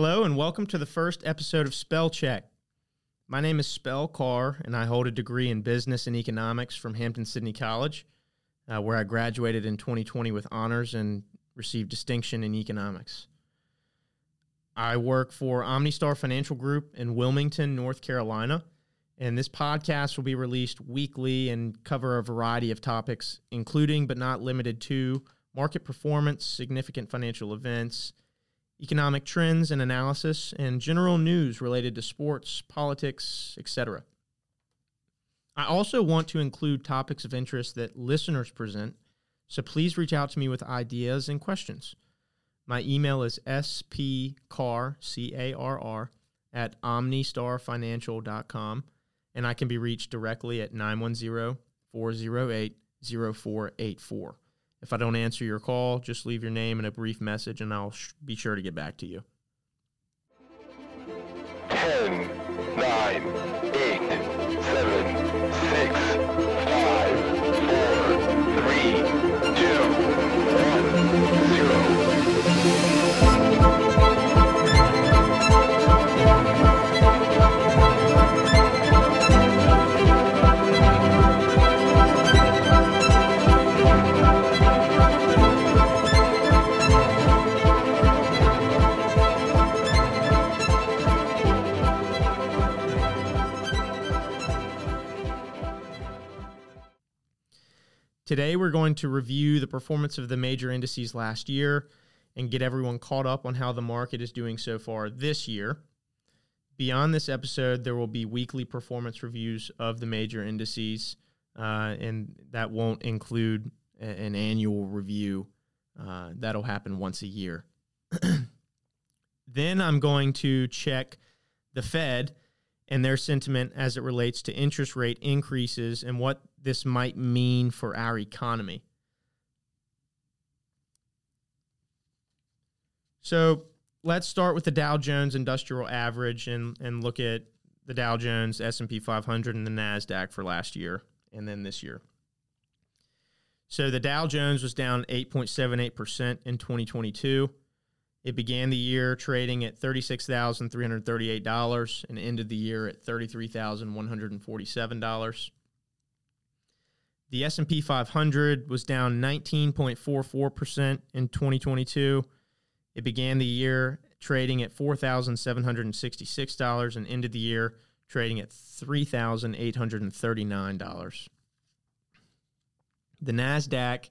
Hello, and welcome to the first episode of Spell Check. My name is Spell Carr, and I hold a degree in business and economics from Hampden-Sydney College, uh, where I graduated in 2020 with honors and received distinction in economics. I work for OmniStar Financial Group in Wilmington, North Carolina, and this podcast will be released weekly and cover a variety of topics, including but not limited to market performance, significant financial events, economic trends and analysis, and general news related to sports, politics, etc. I also want to include topics of interest that listeners present, so please reach out to me with ideas and questions. My email is spcarr, C-A-R-R, at omnistarfinancial.com, and I can be reached directly at 910-408-0484. If I don't answer your call, just leave your name and a brief message, and I'll sh- be sure to get back to you. 10, 9, 8, 7, 6, Today, we're going to review the performance of the major indices last year and get everyone caught up on how the market is doing so far this year. Beyond this episode, there will be weekly performance reviews of the major indices, uh, and that won't include a- an annual review. Uh, that'll happen once a year. then I'm going to check the Fed and their sentiment as it relates to interest rate increases and what this might mean for our economy. So let's start with the Dow Jones Industrial Average and, and look at the Dow Jones, S&P 500, and the NASDAQ for last year and then this year. So the Dow Jones was down 8.78% in 2022. It began the year trading at $36,338 and ended the year at $33,147. The S&P 500 was down 19.44% in 2022. It began the year trading at $4,766 and ended the year trading at $3,839. The Nasdaq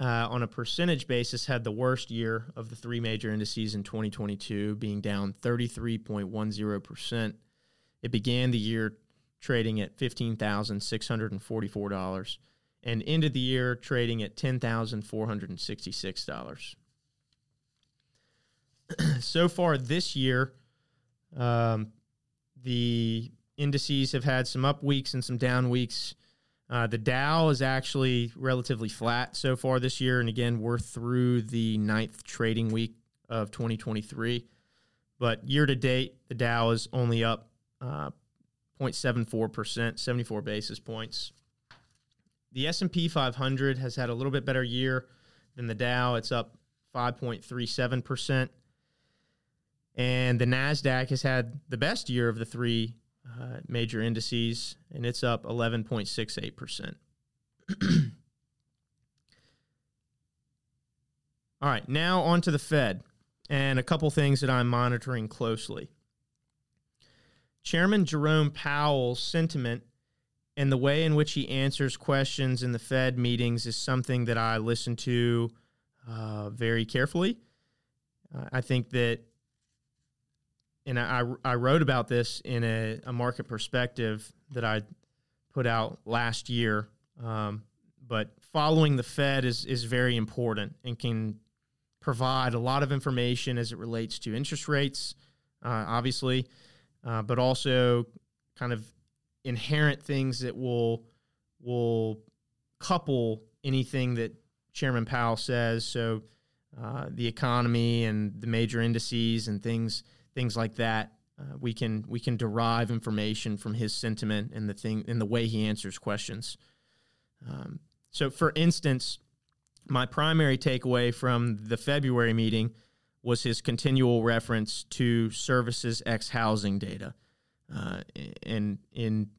uh, on a percentage basis, had the worst year of the three major indices in 2022, being down 33.10%. It began the year trading at $15,644 and ended the year trading at $10,466. so far this year, um, the indices have had some up weeks and some down weeks. Uh, the Dow is actually relatively flat so far this year. And again, we're through the ninth trading week of 2023. But year to date, the Dow is only up uh, 0.74%, 74 basis points. The S&P 500 has had a little bit better year than the Dow. It's up 5.37%. And the NASDAQ has had the best year of the three uh, major indices, and it's up 11.68%. All right, now on to the Fed and a couple things that I'm monitoring closely. Chairman Jerome Powell's sentiment and the way in which he answers questions in the Fed meetings is something that I listen to uh, very carefully. Uh, I think that and I, I wrote about this in a, a market perspective that I put out last year. Um, but following the Fed is, is very important and can provide a lot of information as it relates to interest rates, uh, obviously, uh, but also kind of inherent things that will will couple anything that Chairman Powell says. So uh, the economy and the major indices and things things like that. Uh, we can we can derive information from his sentiment and the thing and the way he answers questions. Um, so, for instance, my primary takeaway from the February meeting was his continual reference to services X housing data. Uh, and in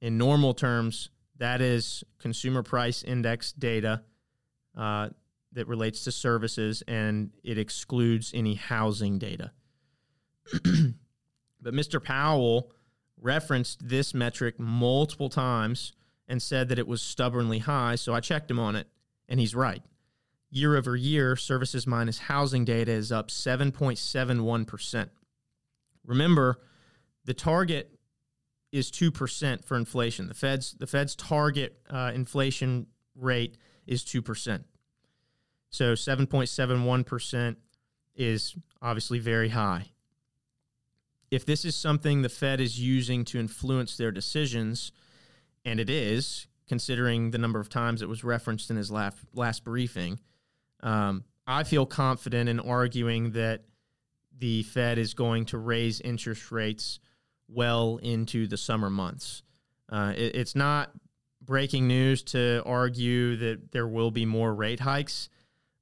in normal terms, that is consumer price index data uh, that relates to services, and it excludes any housing data. but Mr. Powell referenced this metric multiple times and said that it was stubbornly high. So I checked him on it, and he's right. Year over year, services minus housing data is up 7.71%. Remember, the target is 2% for inflation. The Fed's the Fed's target uh, inflation rate is 2%. So 7.71% is obviously very high. If this is something the Fed is using to influence their decisions, and it is, considering the number of times it was referenced in his last, last briefing, um, I feel confident in arguing that the Fed is going to raise interest rates well into the summer months. Uh, it, it's not breaking news to argue that there will be more rate hikes,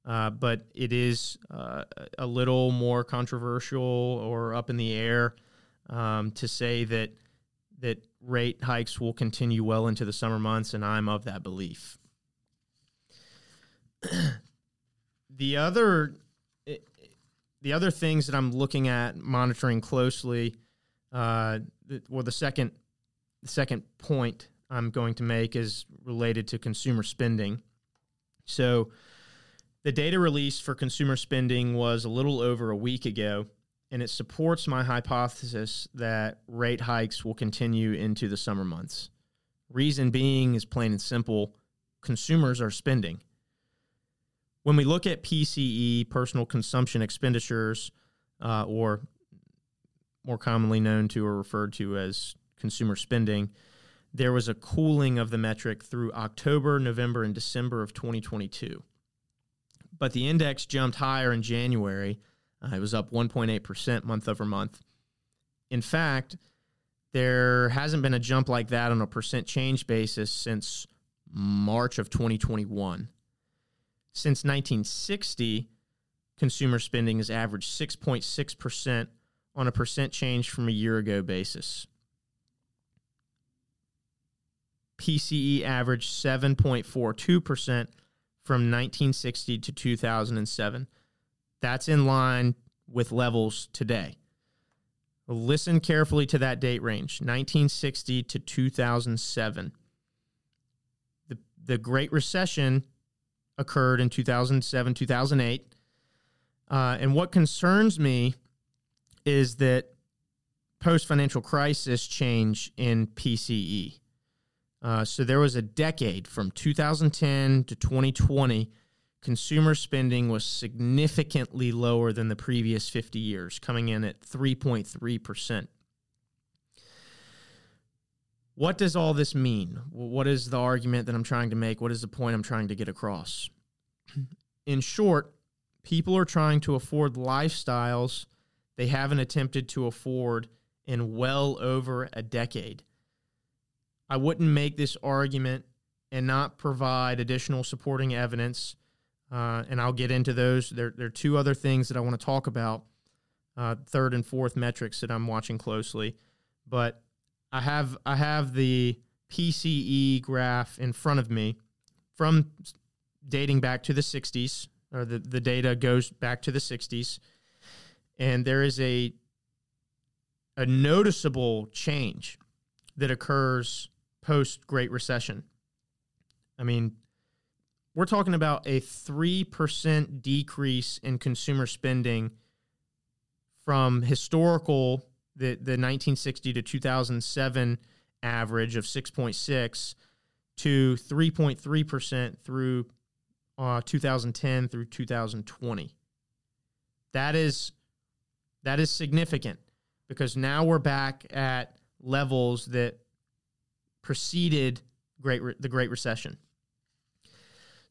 uh, but it is uh, a little more controversial or up in the air um, to say that that rate hikes will continue well into the summer months, and I'm of that belief. the other the other things that I'm looking at monitoring closely, uh, well, the second the second point I'm going to make is related to consumer spending. So, the data release for consumer spending was a little over a week ago, and it supports my hypothesis that rate hikes will continue into the summer months. Reason being is plain and simple consumers are spending. When we look at PCE, personal consumption expenditures, uh, or more commonly known to or referred to as consumer spending, there was a cooling of the metric through October, November, and December of 2022. But the index jumped higher in January uh, it was up 1.8% month over month. In fact, there hasn't been a jump like that on a percent change basis since March of 2021. Since 1960, consumer spending has averaged 6.6% on a percent change from a year ago basis. PCE averaged 7.42% from 1960 to 2007. That's in line with levels today. Listen carefully to that date range 1960 to 2007. The, the Great Recession occurred in 2007, 2008. Uh, and what concerns me is that post financial crisis change in PCE. Uh, so there was a decade from 2010 to 2020 consumer spending was significantly lower than the previous 50 years, coming in at 3.3%. What does all this mean? What is the argument that I'm trying to make? What is the point I'm trying to get across? In short, people are trying to afford lifestyles they haven't attempted to afford in well over a decade. I wouldn't make this argument and not provide additional supporting evidence uh, and I'll get into those. There, there are two other things that I want to talk about, uh, third and fourth metrics that I'm watching closely. But I have I have the PCE graph in front of me from dating back to the 60s, or the, the data goes back to the 60s, and there is a a noticeable change that occurs post Great Recession. I mean, we're talking about a 3% decrease in consumer spending from historical the, the 1960 to 2007 average of 6.6 to 3.3% through uh, 2010 through 2020 that is that is significant because now we're back at levels that preceded great re- the great recession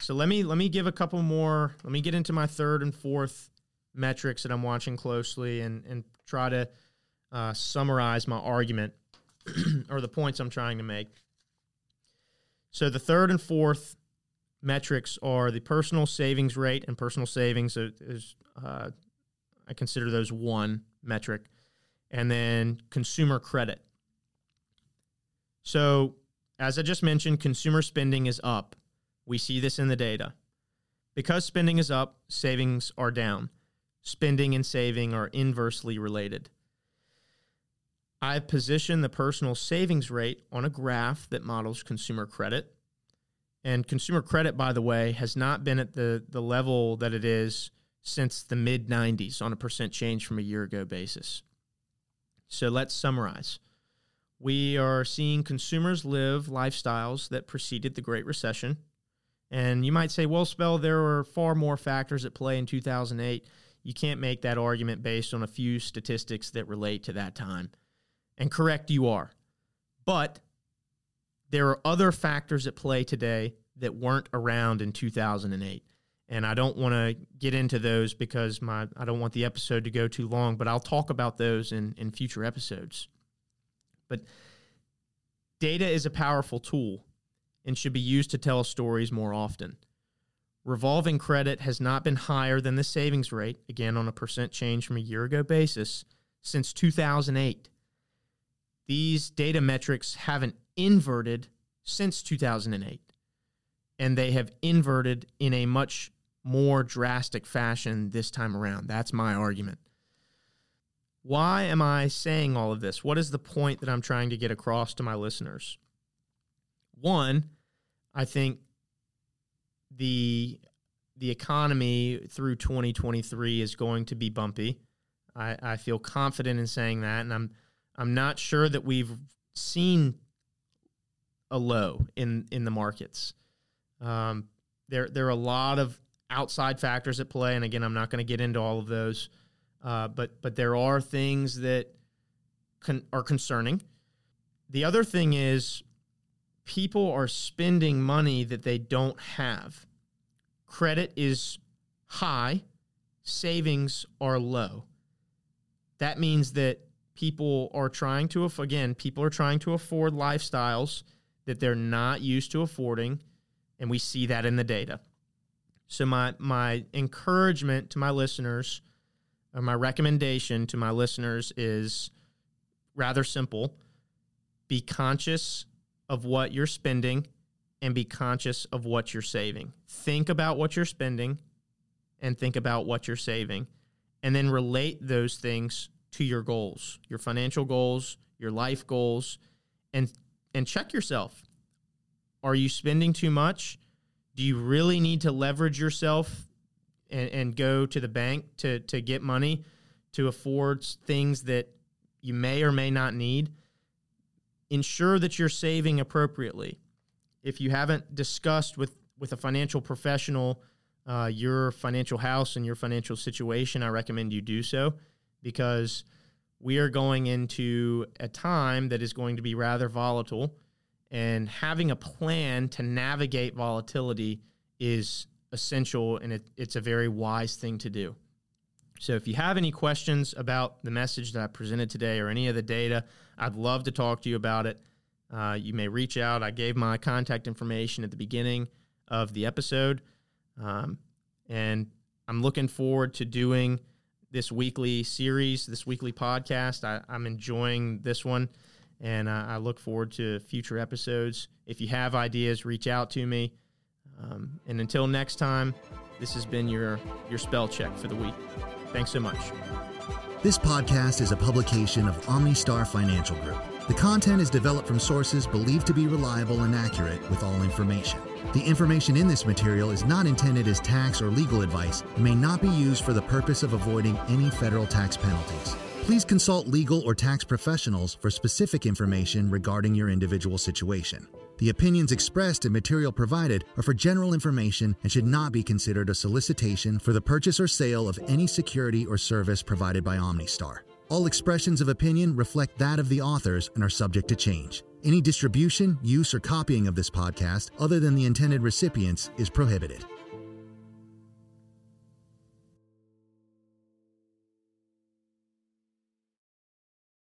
so let me let me give a couple more. Let me get into my third and fourth metrics that I'm watching closely and and try to uh, summarize my argument or the points I'm trying to make. So the third and fourth metrics are the personal savings rate and personal savings is uh, I consider those one metric. And then consumer credit. So, as I just mentioned, consumer spending is up. We see this in the data. Because spending is up, savings are down. Spending and saving are inversely related. I've positioned the personal savings rate on a graph that models consumer credit. And consumer credit, by the way, has not been at the, the level that it is since the mid 90s on a percent change from a year ago basis. So let's summarize. We are seeing consumers live lifestyles that preceded the Great Recession. And you might say, well, Spell, there were far more factors at play in 2008. You can't make that argument based on a few statistics that relate to that time. And correct, you are. But there are other factors at play today that weren't around in 2008 and I don't want to get into those because my I don't want the episode to go too long, but I'll talk about those in in future episodes. But data is a powerful tool and should be used to tell stories more often. Revolving credit has not been higher than the savings rate, again on a percent change from a year ago basis, since 2008. These data metrics haven't inverted since 2008, and they have inverted in a much more drastic fashion this time around. That's my argument. Why am I saying all of this? What is the point that I'm trying to get across to my listeners? One, I think the the economy through 2023 is going to be bumpy. I, I feel confident in saying that, and I'm I'm not sure that we've seen a low in in the markets. Um, there there are a lot of outside factors at play, and again, I'm not going to get into all of those, uh, but but there are things that con- are concerning. The other thing is people are spending money that they don't have. Credit is high, savings are low. That means that people are trying to again, people are trying to afford lifestyles that they're not used to affording, and we see that in the data. So my my encouragement to my listeners, or my recommendation to my listeners is rather simple. Be conscious of what you're spending and be conscious of what you're saving. Think about what you're spending and think about what you're saving and then relate those things to your goals, your financial goals, your life goals and and check yourself. Are you spending too much? do you really need to leverage yourself and, and go to the bank to, to get money to afford things that you may or may not need? Ensure that you're saving appropriately. If you haven't discussed with, with a financial professional uh, your financial house and your financial situation, I recommend you do so because we are going into a time that is going to be rather volatile and having a plan to navigate volatility is essential and it, it's a very wise thing to do. So, if you have any questions about the message that I presented today or any of the data, I'd love to talk to you about it. Uh, you may reach out. I gave my contact information at the beginning of the episode. Um, and I'm looking forward to doing this weekly series, this weekly podcast. I, I'm enjoying this one and uh, I look forward to future episodes. If you have ideas, reach out to me. Um, and until next time, this has been your your spell check for the week. Thanks so much. This podcast is a publication of OmniStar Financial Group. The content is developed from sources believed to be reliable and accurate with all information. The information in this material is not intended as tax or legal advice and may not be used for the purpose of avoiding any federal tax penalties. Please consult legal or tax professionals for specific information regarding your individual situation. The opinions expressed and material provided are for general information and should not be considered a solicitation for the purchase or sale of any security or service provided by OmniStar. All expressions of opinion reflect that of the authors and are subject to change. Any distribution, use, or copying of this podcast, other than the intended recipients, is prohibited.